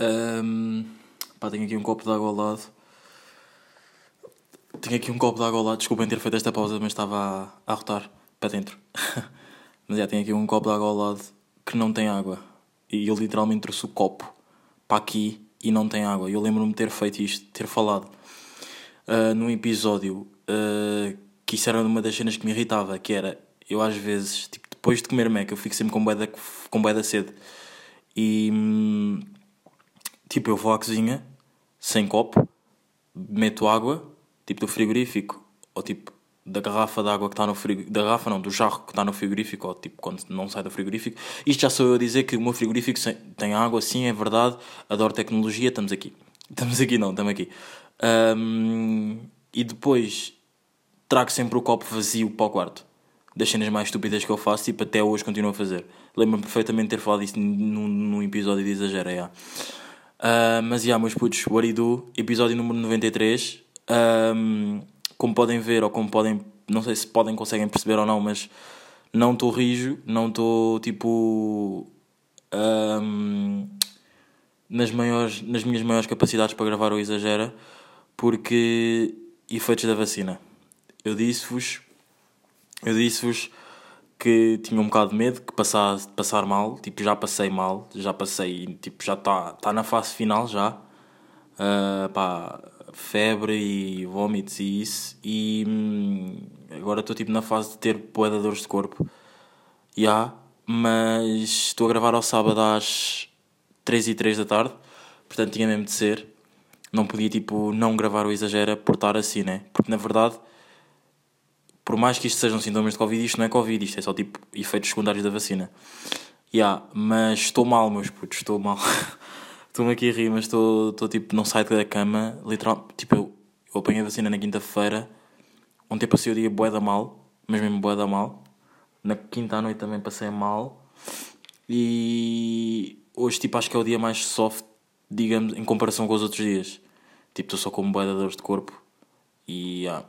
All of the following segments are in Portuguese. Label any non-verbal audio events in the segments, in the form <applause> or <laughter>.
Um, pá, tenho aqui um copo de água ao lado. Tenho aqui um copo de água ao lado. Desculpem ter feito esta pausa, mas estava a, a rotar para dentro. <laughs> mas já, tenho aqui um copo de água ao lado que não tem água. E eu literalmente trouxe o copo para aqui e não tem água. Eu lembro-me de ter feito isto, ter falado uh, num episódio uh, que isso era uma das cenas que me irritava, que era eu às vezes, tipo, depois de comer Mac, eu fico sempre com boeda, com sede. E hum, tipo, eu vou à cozinha sem copo, meto água, tipo do frigorífico, ou tipo da garrafa de água que está no frigorífico, da garrafa não, do jarro que está no frigorífico, ou tipo quando não sai do frigorífico. Isto já sou eu a dizer que o meu frigorífico tem água, sim, é verdade, adoro tecnologia, estamos aqui. <laughs> Estamos aqui não, estamos aqui. Um, e depois trago sempre o copo vazio para o quarto. Das cenas mais estúpidas que eu faço, tipo, até hoje continuo a fazer. Lembro-me perfeitamente de ter falado isso num, num episódio de Exagera, yeah. Uh, mas, yeah, meus putos, what do? Episódio número 93. Um, como podem ver, ou como podem, não sei se podem, conseguem perceber ou não, mas não estou rijo, não estou, tipo... Um, nas, maiores, nas minhas maiores capacidades para gravar o Exagera, porque efeitos da vacina. Eu disse-vos, eu disse-vos que tinha um bocado de medo que passasse, passar mal, tipo, já passei mal, já passei, tipo, já está tá na fase final já. Uh, pá, febre e vômitos e isso. E hum, agora estou tipo na fase de ter poeda dores de corpo. Já, yeah, mas estou a gravar ao sábado às 3 e 3 da tarde, portanto tinha mesmo de ser. Não podia tipo não gravar o exagera por estar assim, né? Porque na verdade, por mais que isto sejam sintomas de Covid, isto não é Covid, isto é só tipo efeitos secundários da vacina. Yeah, mas estou mal, meus putos, estou mal. <laughs> Estou-me aqui a rir, mas estou, tipo, não saio da cama, literal, tipo, eu, eu apanhei a vacina na quinta-feira, ontem passei o dia bué da mal, mas mesmo bué da mal, na quinta à noite também passei mal, e hoje, tipo, acho que é o dia mais soft, digamos, em comparação com os outros dias. Tipo, estou só com bué de dores de corpo, e, yeah.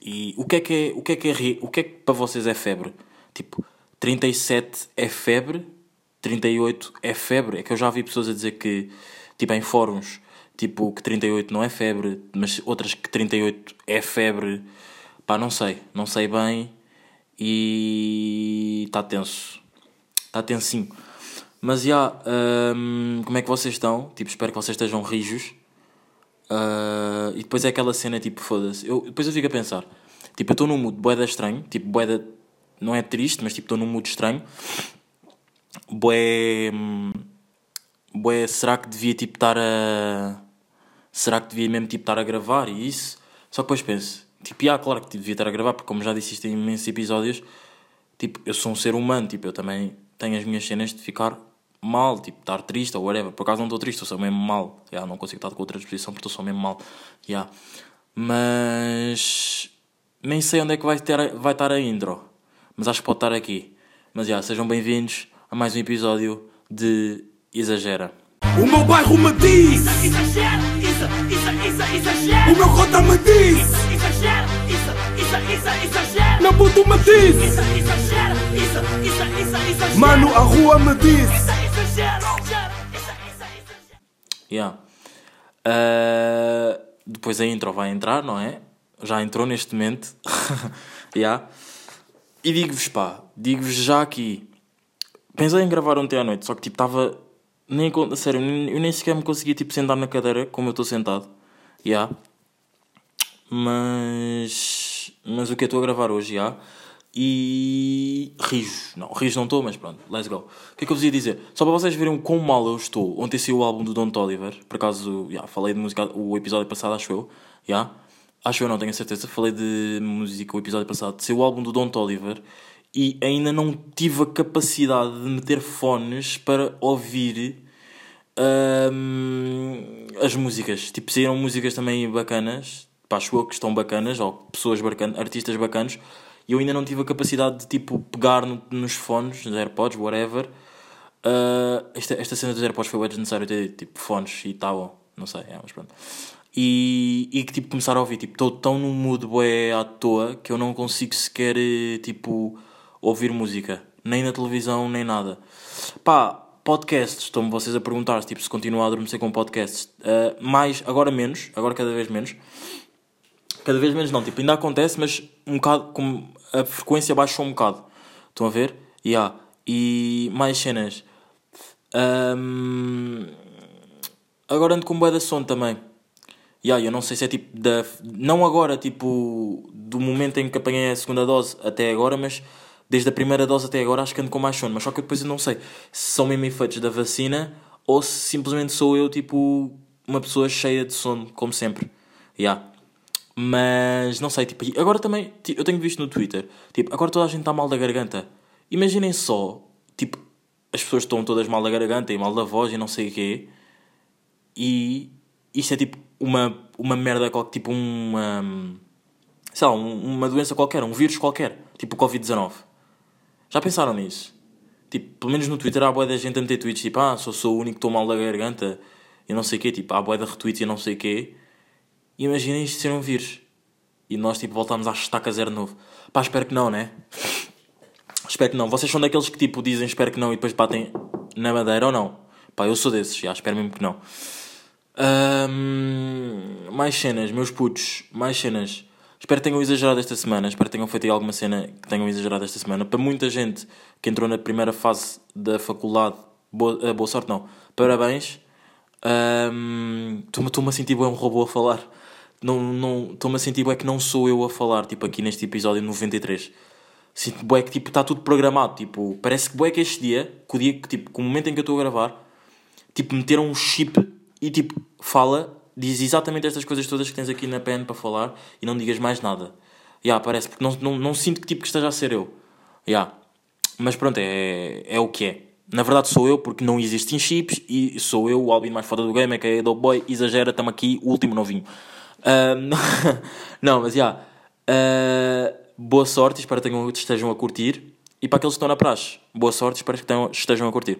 E o que é que é, o que é que é, o que é que para vocês é febre? Tipo, 37 é febre, 38 é febre. É que eu já vi pessoas a dizer que, tipo, em fóruns, tipo, que 38 não é febre, mas outras que 38 é febre. Pá, não sei, não sei bem e está tenso. Está tensinho. Mas já, um, como é que vocês estão? Tipo, espero que vocês estejam rijos. Uh, e depois é aquela cena tipo, foda-se. Eu, depois eu fico a pensar, tipo, eu estou num mood boeda estranho, tipo, boeda não é triste, mas tipo, estou num mood estranho bué, bué, será que devia tipo estar a será que devia mesmo tipo estar a gravar e isso só que depois penso tipo, ah, claro que devia estar a gravar porque como já disse isto em imensos episódios tipo, eu sou um ser humano tipo, eu também tenho as minhas cenas de ficar mal, tipo, estar triste ou whatever. Por acaso não estou triste, eu sou mesmo mal. Yeah, não consigo estar com outra disposição porque estou só mesmo mal. Yeah. mas nem sei onde é que vai, ter, vai estar a intro mas acho que pode estar aqui. Mas já, yeah, sejam bem-vindos a mais um episódio de Exagera. O meu bairro me diz. Isso, exagera, isso, isso, isso, exagera. O meu cota me diz. Isso, exagera, isso, isso, isso, exagera. Meu puto me diz. Isso, exagera, isso, isso, isso, exagera. Mano, a rua me diz Yeah. Uh, depois a intro vai entrar, não é? Já entrou neste momento. <laughs> yeah. E digo-vos, pá, digo-vos já aqui Pensei em gravar ontem à noite, só que tipo estava. Nem, sério, eu nem sequer me conseguia tipo, sentar na cadeira como eu estou sentado. Yeah. Mas. Mas o que eu estou a gravar hoje, já. Yeah. E. Rijo. Não, rijo não estou, mas pronto, let's go. O que é que eu vos ia dizer? Só para vocês verem quão mal eu estou. Ontem saiu o álbum do Don Toliver. Por acaso, yeah, falei de música o episódio passado, acho eu. Yeah. Acho eu, não tenho certeza. Falei de música o episódio passado. Saiu o álbum do Don Toliver e ainda não tive a capacidade de meter fones para ouvir um, as músicas. Tipo, saíram músicas também bacanas, pá, acho eu que estão bacanas, ou pessoas bacanas, artistas bacanos, e eu ainda não tive a capacidade de tipo pegar no, nos fones, nos AirPods, whatever. Uh, esta, esta cena dos AirPods foi desnecessário ter tipo fones e tal, não sei, é, mas pronto. E, e que tipo começar a ouvir, tipo, estou tão num mood bué à toa que eu não consigo sequer tipo ouvir música, nem na televisão, nem nada. Pá, podcasts, estão vocês a perguntar tipo, se continuo a adormecer com podcasts. Uh, mais, agora menos, agora cada vez menos. Cada vez menos não, tipo, ainda acontece, mas um bocado, como a frequência baixou um bocado. Estão a ver? Yeah. E mais cenas. Um, agora ando com bué da sono também. Yeah, eu não sei se é tipo da. Não agora, tipo, do momento em que apanhei a segunda dose até agora, mas desde a primeira dose até agora acho que ando com mais sono. Mas só que depois eu não sei se são mesmo efeitos da vacina ou se simplesmente sou eu, tipo, uma pessoa cheia de sono, como sempre. Yeah. Mas não sei, tipo, agora também, eu tenho visto no Twitter, tipo, agora toda a gente está mal da garganta. Imaginem só, tipo, as pessoas estão todas mal da garganta e mal da voz e não sei o quê. E isto é tipo uma, uma merda, tipo uma. sei lá, uma doença qualquer, um vírus qualquer, tipo o Covid-19. Já pensaram nisso? Tipo, pelo menos no Twitter há boa da gente a meter tweets tipo, ah, sou, sou o único que estou mal da garganta e não sei o quê, tipo, há boa da retweets e não sei o quê. Imaginem isto ser um vírus. E nós, tipo, voltamos à estaca zero novo. Pá, espero que não, né? espero que não. Vocês são daqueles que, tipo, dizem espero que não e depois batem na madeira ou não? Pá, eu sou desses, já, espero mesmo que não. Um, mais cenas, meus putos, mais cenas. Espero que tenham exagerado esta semana. Espero que tenham feito alguma cena que tenham exagerado esta semana. Para muita gente que entrou na primeira fase da faculdade, boa, uh, boa sorte, não. Parabéns. Estou-me um, a sentir um robô a falar não não estou-me a sentir bué que não sou eu a falar, tipo, aqui neste episódio 93. Sinto bué que, tipo, está tudo programado, tipo, parece que bué que este dia, que o dia que, tipo, que o momento em que eu estou a gravar, tipo, meteram um chip e, tipo, fala, diz exatamente estas coisas todas que tens aqui na pen para falar e não digas mais nada. Já, yeah, parece, porque não, não, não sinto que, tipo, que esteja a ser eu. Já. Yeah. Mas pronto, é, é o que é. Na verdade sou eu, porque não existem chips e sou eu, o Albin mais foda do game, é que é Boy, exagera, estamos aqui, o último novinho. Um, <laughs> não, mas já. Yeah. Uh, boa sorte, espero que tenham, estejam a curtir. E para aqueles que estão na praxe, boa sorte, espero que tenham, estejam a curtir.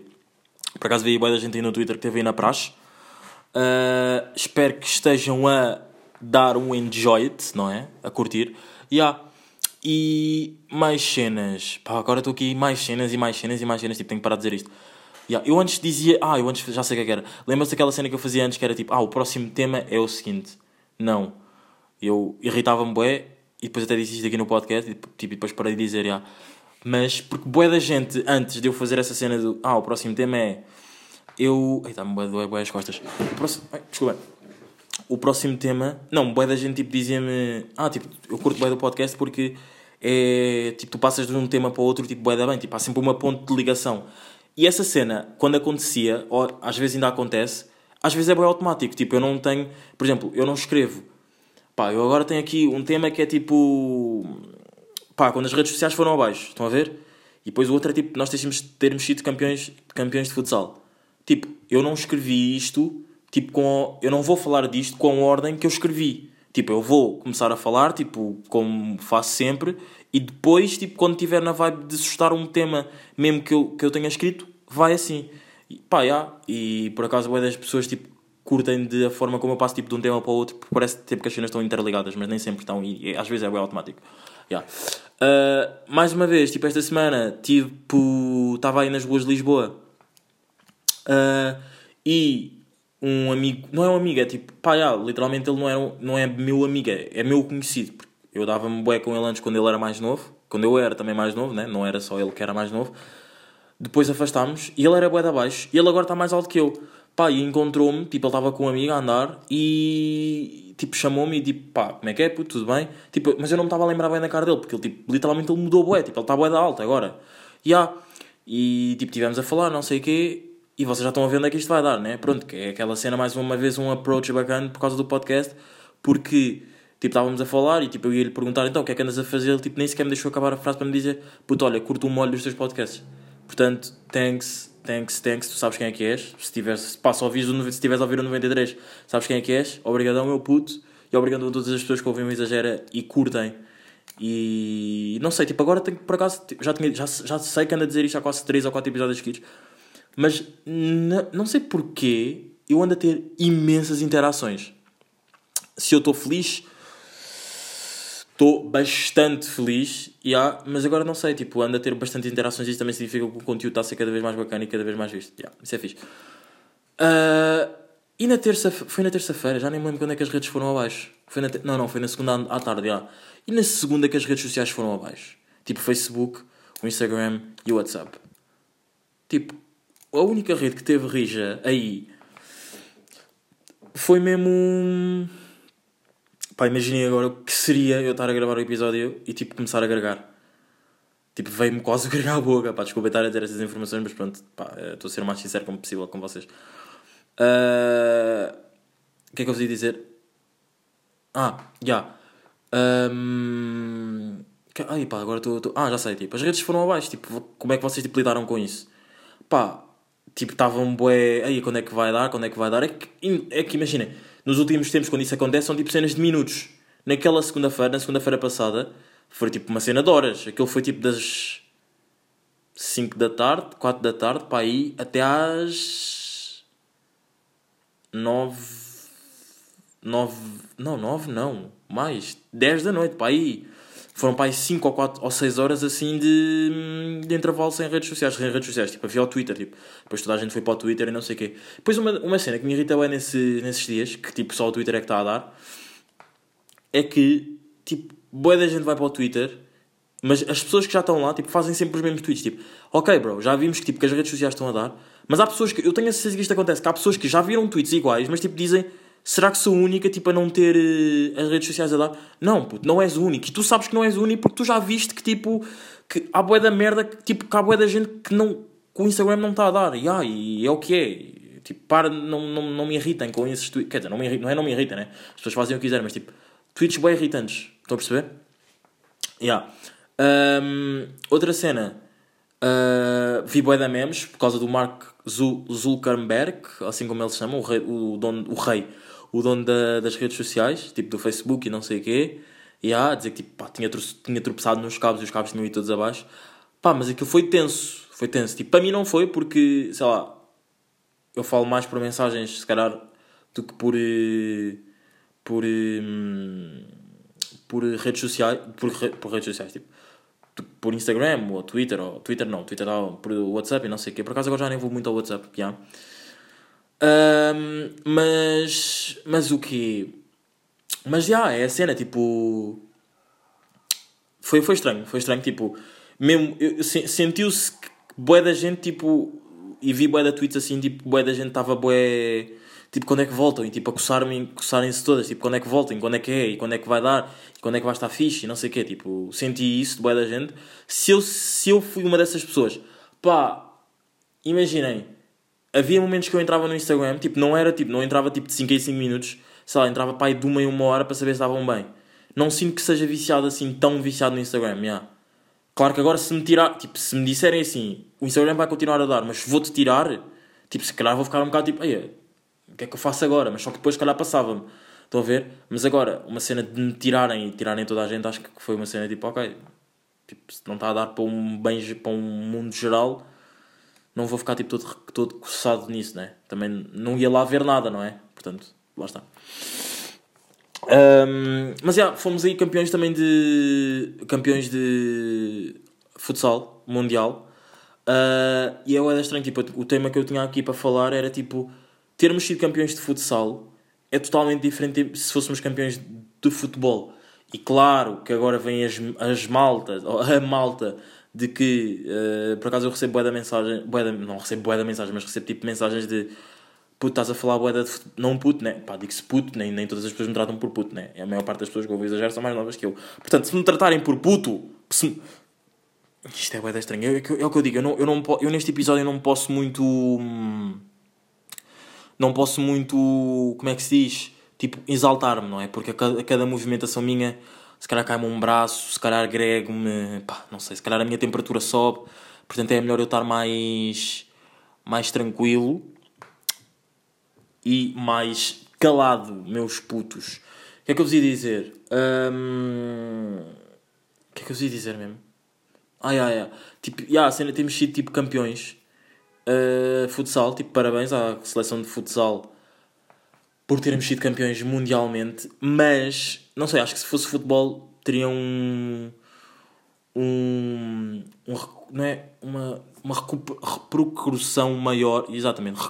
Por acaso vi boa da gente aí no Twitter que esteve aí na praxe. Uh, espero que estejam a dar um enjoy it, não é? A curtir. Yeah. E mais cenas. Pá, agora estou aqui mais cenas e mais cenas e mais cenas. Tipo, tenho que parar de dizer isto. Yeah. Eu antes dizia. Ah, eu antes já sei o que, é que era. Lembra-se daquela cena que eu fazia antes que era tipo. Ah, o próximo tema é o seguinte não. Eu irritava-me bué, e depois até disse isto aqui no podcast, e tipo, depois parei de dizer, já. Mas, porque bué da gente, antes de eu fazer essa cena do, ah, o próximo tema é, eu... Ai, está-me bué, bué, as costas. O próximo... Ai, desculpa. O próximo tema... Não, bué da gente, tipo, dizia-me, ah, tipo, eu curto bué do podcast porque é, tipo, tu passas de um tema para outro, tipo, bué da bem, tipo, há sempre uma ponte de ligação. E essa cena, quando acontecia, ou às vezes ainda acontece, às vezes é bem automático. Tipo, eu não tenho. Por exemplo, eu não escrevo. Pá, eu agora tenho aqui um tema que é tipo. Pá, quando as redes sociais foram abaixo. Estão a ver? E depois o outro é tipo, nós temos de termos sido campeões, campeões de futsal. Tipo, eu não escrevi isto, tipo, com. Eu não vou falar disto com a ordem que eu escrevi. Tipo, eu vou começar a falar, tipo, como faço sempre, e depois, tipo, quando estiver na vibe de suscitar um tema, mesmo que eu, que eu tenha escrito, vai assim. E, pá, yeah. e por acaso boa das pessoas tipo, curtem de a forma como eu passo tipo, de um tema para o outro, porque parece tipo, que as cenas estão interligadas, mas nem sempre estão, e, e às vezes é bem automático. Yeah. Uh, mais uma vez, tipo, esta semana, tipo, estava aí nas ruas de Lisboa uh, e um amigo, não é um amigo, é tipo, pá, yeah, literalmente ele não é, não é meu amigo, é, é meu conhecido, porque eu dava-me bué com ele antes quando ele era mais novo, quando eu era também mais novo, né? não era só ele que era mais novo. Depois afastámos e ele era bué de abaixo e ele agora está mais alto que eu. Pá, e encontrou-me, tipo, ele estava com um amigo a andar e, tipo, chamou-me e, tipo, pá, como é que é, puto, tudo bem? Tipo, mas eu não me estava a lembrar bem da cara dele, porque ele, tipo, literalmente ele mudou bué, tipo, ele está bué da alta agora. Yeah. E, tipo, tivemos a falar, não sei o quê, e vocês já estão a ver onde é que isto vai dar, né? Pronto, que é aquela cena, mais uma vez, um approach bacana por causa do podcast, porque, tipo, estávamos a falar e, tipo, eu ia-lhe perguntar, então, o que é que andas a fazer? Ele, tipo, nem sequer me deixou acabar a frase para me dizer, puto, olha, curto um molho dos teus podcasts. Portanto, thanks, thanks, thanks, tu sabes quem é que és. Se, tiveres, a ouvir, se estiveres a ouvir o 93, sabes quem é que és. Obrigadão, meu puto. E obrigado a todas as pessoas que ouvem o Exagera e curtem. E não sei, tipo, agora tenho, por acaso, tipo, já, tinha, já, já sei que ando a dizer isto há quase 3 ou 4 episódios seguidos. Mas não sei porquê eu ando a ter imensas interações. Se eu estou feliz, Estou bastante feliz, yeah, mas agora não sei, tipo, ando a ter bastante interações e isso também significa que o conteúdo está a ser cada vez mais bacana e cada vez mais visto. Yeah, isso é fixe. Uh, e na terça, foi na terça-feira, já nem me lembro quando é que as redes foram abaixo. Foi na, não, não, foi na segunda à tarde, yeah. E na segunda que as redes sociais foram abaixo. Tipo, Facebook, o Instagram e o WhatsApp. Tipo, a única rede que teve rija aí foi mesmo. Pá, imaginei agora o que seria eu estar a gravar o episódio e tipo começar a agregar. Tipo, veio-me quase a <laughs> gregar a boca. Pá, desculpa estar a dizer essas informações, mas pronto, pá, estou a ser o mais sincero como possível com vocês. Uh... O que é que eu vos ia dizer? Ah, já. Yeah. Um... Ai pá, agora estou. Ah, já sei, tipo, as redes foram abaixo. Tipo, como é que vocês tipo, lidaram com isso? Pá, tipo, estavam bué. Aí, quando é que vai dar? Quando é que vai dar? É que, é que imaginem nos últimos tempos, quando isso acontece, são tipo cenas de minutos. Naquela segunda-feira, na segunda-feira passada, foi tipo uma cena de horas. Aquilo foi tipo das 5 da tarde, 4 da tarde, para aí, até às 9. 9. Não, 9 não. Mais. 10 da noite, para aí. Foram para aí 5 ou 4 ou 6 horas assim de, de intervalo sem redes sociais. Sem redes sociais, tipo, havia o Twitter, tipo. Depois toda a gente foi para o Twitter e não sei o quê. Depois uma, uma cena que me irrita bem nesse, nesses dias, que tipo só o Twitter é que está a dar, é que, tipo, boa da gente vai para o Twitter, mas as pessoas que já estão lá, tipo, fazem sempre os mesmos tweets. Tipo, ok, bro, já vimos que, tipo, que as redes sociais estão a dar, mas há pessoas que, eu tenho a certeza que isto acontece, que há pessoas que já viram tweets iguais, mas tipo, dizem será que sou única tipo, a não ter uh, as redes sociais a dar? Não, puto, não és o único. E tu sabes que não és o único porque tu já viste que tipo que há boé da merda, que, tipo, que há boé da gente que, não, que o Instagram não está a dar. E, ah, e é o que é. Tipo, para, não, não, não me irritem com esses tweets. Quer dizer, não, me irritem, não é não me irritem, né? As pessoas fazem o que quiserem, mas tipo, tweets bem irritantes. Estão a perceber? Yeah. Um, outra cena. Uh, vi bué da memes por causa do Mark Zuckerberg, assim como ele se chama, o rei, o, dono, o rei o dono da, das redes sociais, tipo do Facebook e não sei o quê, e a dizer que tipo, pá, tinha, tinha tropeçado nos cabos e os cabos tinham ido todos abaixo. Pá, mas aquilo foi tenso, foi tenso. Tipo, para mim não foi porque, sei lá, eu falo mais por mensagens, se calhar, do que por. Eh, por. Eh, por redes sociais. Por, por redes sociais, tipo. Por Instagram ou Twitter, ou Twitter não, Twitter não, por WhatsApp e não sei o quê. Por acaso agora já nem vou muito ao WhatsApp, já. Yeah. Um, mas. Mas o quê? Mas já, yeah, é a cena, tipo. Foi, foi estranho, foi estranho, tipo. Mesmo. Sentiu-se que boé da gente, tipo. E vi boé da tweets assim, tipo, boé da gente estava boé. Tipo, quando é que voltam? E tipo, a coçarem-se coçarem todas, tipo, quando é que voltam? Quando é que é? E quando é que vai dar? E quando é que vai estar fixe? E não sei o quê, tipo, senti isso de boé da gente. Se eu, se eu fui uma dessas pessoas, pá, imaginem havia momentos que eu entrava no Instagram, tipo, não era tipo, não entrava tipo de 5 em 5 minutos, sei lá, entrava aí de uma em uma hora para saber se estavam bem. Não sinto que seja viciado assim, tão viciado no Instagram, yeah. Claro que agora se me tirar, tipo, se me disserem assim, o Instagram vai continuar a dar, mas vou-te tirar, tipo, se calhar vou ficar um bocado tipo, ei, o que é que eu faço agora? Mas só que depois, se calhar, passava-me. Estão a ver? Mas agora, uma cena de me tirarem e tirarem toda a gente, acho que foi uma cena tipo, ok, tipo, se não está a dar para um, bem, para um mundo geral, não vou ficar tipo todo, todo coçado nisso, né? Também não ia lá ver nada, não é? Portanto, lá está. Um, mas já, fomos aí campeões também de. campeões de futsal mundial. Uh, e é o estranho, tipo, o tema que eu tinha aqui para falar era tipo: termos sido campeões de futsal é totalmente diferente se fôssemos campeões de futebol. E claro que agora vêm as, as maltas, a malta de que, uh, por acaso eu recebo bué da mensagem, bué da, não recebo bué da mensagem, mas recebo tipo mensagens de puto, estás a falar bué da, não puto, né? Pá, digo-se puto, nem, nem todas as pessoas me tratam por puto, né? A maior parte das pessoas que eu vou exagerar são mais novas que eu. Portanto, se me tratarem por puto, se... isto é bué da estranho, é, é, é, o que eu digo, eu, não, eu, não, eu neste episódio não posso muito, não posso muito, como é que se diz, tipo, exaltar-me, não é? Porque a cada, a cada movimentação minha se calhar cai-me um braço, se calhar agrego-me, pá, não sei, se calhar a minha temperatura sobe, portanto é melhor eu estar mais, mais tranquilo e mais calado, meus putos. O que é que eu vos ia dizer? Um... O que é que eu vos ia dizer mesmo? Ai, ai, ai. Tipo, yeah, cena, temos sido tipo campeões. Uh, futsal, tipo, parabéns à seleção de futsal por termos sido campeões mundialmente, mas não sei, acho que se fosse futebol teria um. um, um não é? Uma, uma repercussão maior. Exatamente,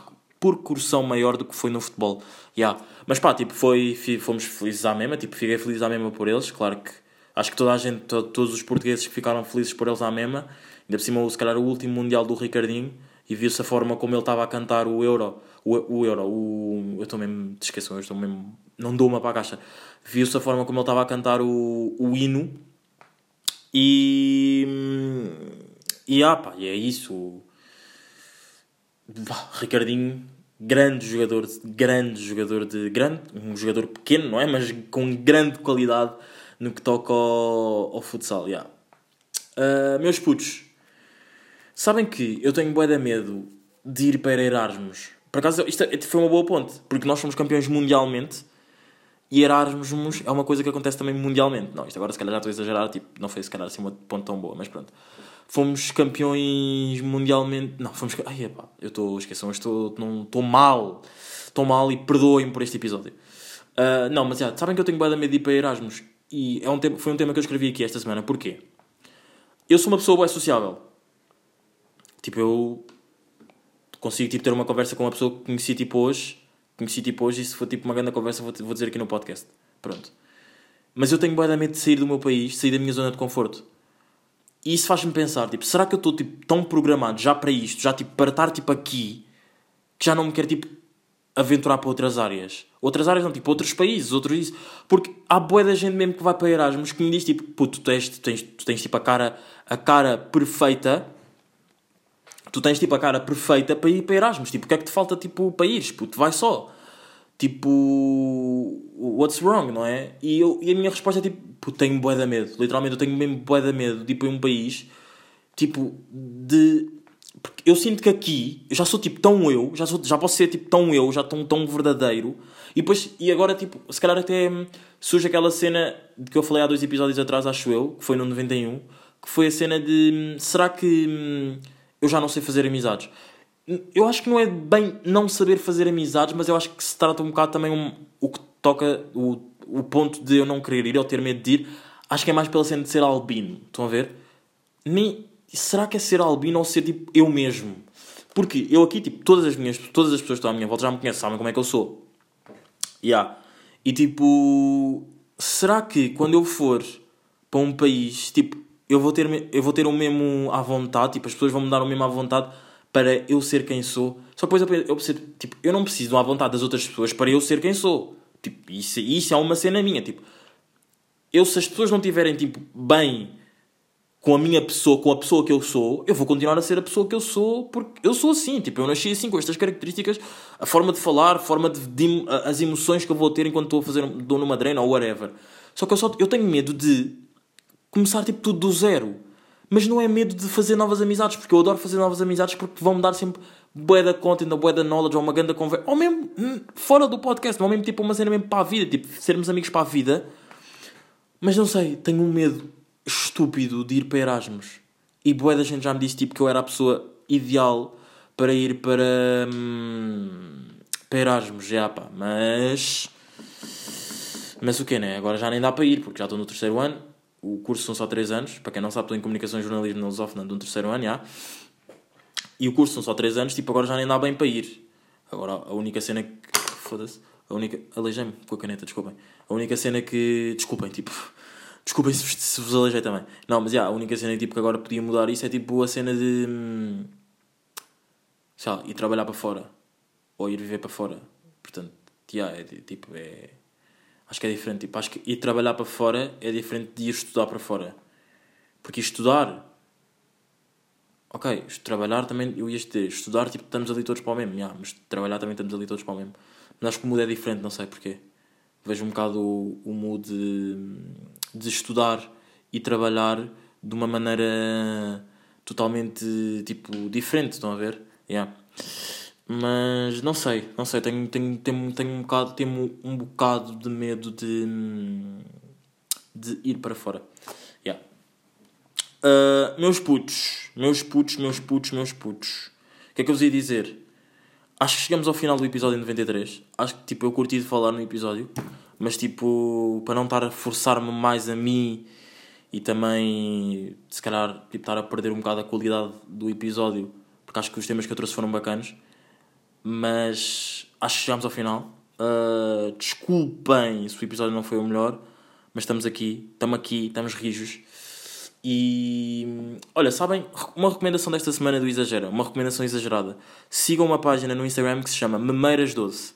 repercussão maior do que foi no futebol. Yeah. Mas pá, tipo, foi, fomos felizes à mesma, tipo, fiquei feliz à mesma por eles, claro que acho que toda a gente, todos os portugueses que ficaram felizes por eles à mesma, ainda por cima, se calhar, o último Mundial do Ricardinho, e viu-se a forma como ele estava a cantar o Euro, o, o Euro, o, eu estou mesmo, te esqueçam, eu estou mesmo, não dou uma para a caixa, viu-se a forma como ele estava a cantar o, o hino, e, e ah pá, e é isso, Ricardinho grande jogador, grande jogador de grande, um jogador pequeno, não é? Mas com grande qualidade no que toca ao, ao futsal. Yeah. Uh, meus putos, sabem que eu tenho bué de medo de ir para Erasmus. Por acaso, isto é, foi uma boa ponte, porque nós somos campeões mundialmente e Erasmus é uma coisa que acontece também mundialmente. Não, isto agora se calhar já estou a exagerar, tipo, não foi se calhar assim uma ponte tão boa, mas pronto fomos campeões mundialmente. Não, fomos. Ai, epá, eu estou. Esqueçam, estou, estou mal. Estou mal e perdoem-me por este episódio. Uh, não, mas já, sabem que eu tenho bué de medo de ir para Erasmus. E é um tema, foi um tema que eu escrevi aqui esta semana. Porquê? Eu sou uma pessoa bué sociável. Tipo, eu consigo tipo, ter uma conversa com uma pessoa que conheci tipo hoje. Conheci tipo hoje e se for tipo uma grande conversa vou, vou dizer aqui no podcast. Pronto. Mas eu tenho de medo de sair do meu país, sair da minha zona de conforto. E isso faz-me pensar, tipo, será que eu estou tipo, tão programado já para isto, já tipo, para estar tipo aqui, que já não me quero tipo aventurar para outras áreas? Outras áreas não, tipo, outros países, outros isso. Porque há boa da gente mesmo que vai para Erasmus que me diz tipo, pô, tu tens, tu tens, tu tens tipo a cara, a cara perfeita, tu tens tipo a cara perfeita para ir para Erasmus. Tipo, o que é que te falta tipo para ires? Puto, vai só. Tipo, what's wrong, não é? E, eu, e a minha resposta é tipo, pô, tenho bué de medo. Literalmente, eu tenho mesmo bué de medo de ir para um país, tipo, de... Porque eu sinto que aqui, eu já sou tipo tão eu, já, sou, já posso ser tipo tão eu, já tão, tão verdadeiro. E depois, e agora tipo, se calhar até surge aquela cena de que eu falei há dois episódios atrás, acho eu, que foi no 91, que foi a cena de, será que eu já não sei fazer amizades? eu acho que não é bem não saber fazer amizades, mas eu acho que se trata um bocado também um, o que toca o, o ponto de eu não querer ir ou ter medo de ir. Acho que é mais pela cena de ser albino. Estão a ver? Nem, será que é ser albino ou ser tipo eu mesmo? Porque eu aqui, tipo, todas as minhas todas as pessoas que estão à minha volta já me conhecem, sabem como é que eu sou. Yeah. E tipo, será que quando eu for para um país, tipo, eu vou ter, eu vou ter o mesmo à vontade, tipo, as pessoas vão me dar o mesmo à vontade para eu ser quem sou. Só depois eu, percebo, tipo, eu não preciso à vontade das outras pessoas para eu ser quem sou. Tipo, isso, isso é uma cena minha. Tipo, eu, se as pessoas não estiverem tipo, bem com a minha pessoa, com a pessoa que eu sou, eu vou continuar a ser a pessoa que eu sou porque eu sou assim. Tipo, eu nasci assim, com estas características, a forma de falar, a forma de, de as emoções que eu vou ter enquanto estou a fazer dou numa drena ou whatever. Só que eu, só, eu tenho medo de começar tipo tudo do zero mas não é medo de fazer novas amizades, porque eu adoro fazer novas amizades porque vão-me dar sempre bué da content, bué da knowledge, ou uma grande conversa, ou mesmo hum, fora do podcast, ou mesmo tipo uma cena mesmo para a vida, tipo sermos amigos para a vida. Mas não sei, tenho um medo estúpido de ir para Erasmus. E bué da gente já me disse tipo que eu era a pessoa ideal para ir para, hum, para Erasmus, já pá, mas... Mas o que né? Agora já nem dá para ir, porque já estou no terceiro ano o curso são só 3 anos, para quem não sabe, estou em Comunicação e Jornalismo na Lusófona do terceiro ano, já. E o curso são só 3 anos, tipo, agora já nem dá bem para ir. Agora, a única cena que... Foda-se. A única... Aleijei-me com a caneta, desculpem. A única cena que... Desculpem, tipo... <laughs> Desculpem se, se vos aleijei também. Não, mas já, a única cena tipo, que agora podia mudar isso é, tipo, a cena de... Hum, sei lá, ir trabalhar para fora. Ou ir viver para fora. Portanto, já, é, tipo, é Acho que é diferente. Tipo, acho que ir trabalhar para fora é diferente de ir estudar para fora. Porque estudar. Ok, trabalhar também. Eu ia dizer, estudar, tipo, estamos ali todos para o mesmo. Yeah, mas trabalhar também estamos ali todos para o mesmo. Mas acho que o mood é diferente, não sei porquê. Vejo um bocado o, o mood de, de estudar e trabalhar de uma maneira totalmente, tipo, diferente. Estão a ver? Yeah. Mas não sei, não sei, tenho, tenho, tenho, tenho, um, bocado, tenho um bocado de medo de, de ir para fora. Yeah. Uh, meus putos, meus putos, meus putos, meus putos. O que é que eu vos ia dizer? Acho que chegamos ao final do episódio 93. Acho que tipo, eu curti de falar no episódio. mas tipo, para não estar a forçar-me mais a mim e também, se calhar, tipo, estar a perder um bocado a qualidade do episódio, porque acho que os temas que eu trouxe foram bacanas, mas acho que chegámos ao final. Uh, desculpem se o episódio não foi o melhor, mas estamos aqui, estamos aqui, estamos rijos. E olha, sabem, uma recomendação desta semana do Exagera, uma recomendação exagerada. Sigam uma página no Instagram que se chama Memeiras12.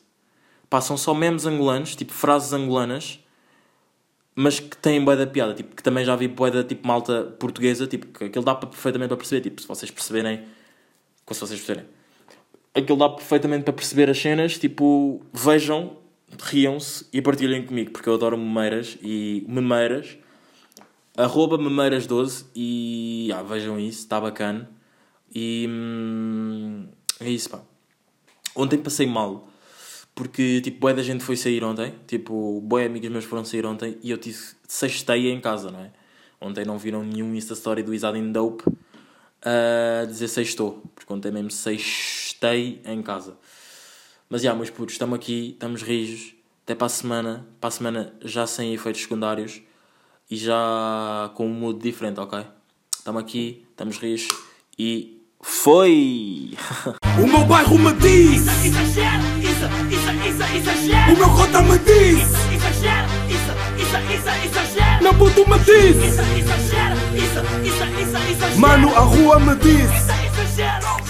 Passam só memes angolanos, tipo frases angolanas, mas que têm boa da piada, tipo, que também já vi boa da tipo malta portuguesa, tipo, que aquilo dá perfeitamente para perceber, tipo, se vocês perceberem, se vocês perceberem, aquilo dá perfeitamente para perceber as cenas, tipo, vejam, riam-se e partilhem comigo, porque eu adoro memeiras e memeiras arroba memeiras12 e ah, vejam isso, está bacana. E hum, é isso, pá. Ontem passei mal, porque tipo, boa da gente foi sair ontem, tipo, boé amigos meus foram sair ontem e eu tive sextei em casa, não é? Ontem não viram nenhum Insta Story do Isad in Dope a dizer sextou, porque ontem mesmo sextei em casa. Mas já, yeah, meus putos, estamos aqui, estamos rijos, até para a semana, para a semana já sem efeitos secundários e já com um mood diferente, ok? Estamos aqui, estamos rios e foi! <laughs> o meu bairro me diz! Isso, exagero, isso, isso, isso, exagero! O meu cota me diz! Isso, exagero, isso, isso, isso, exagero! Meu puto me diz! Isso, exagero, isso, isso, isso, exagero! Mano, a rua me diz! Isso, exagero!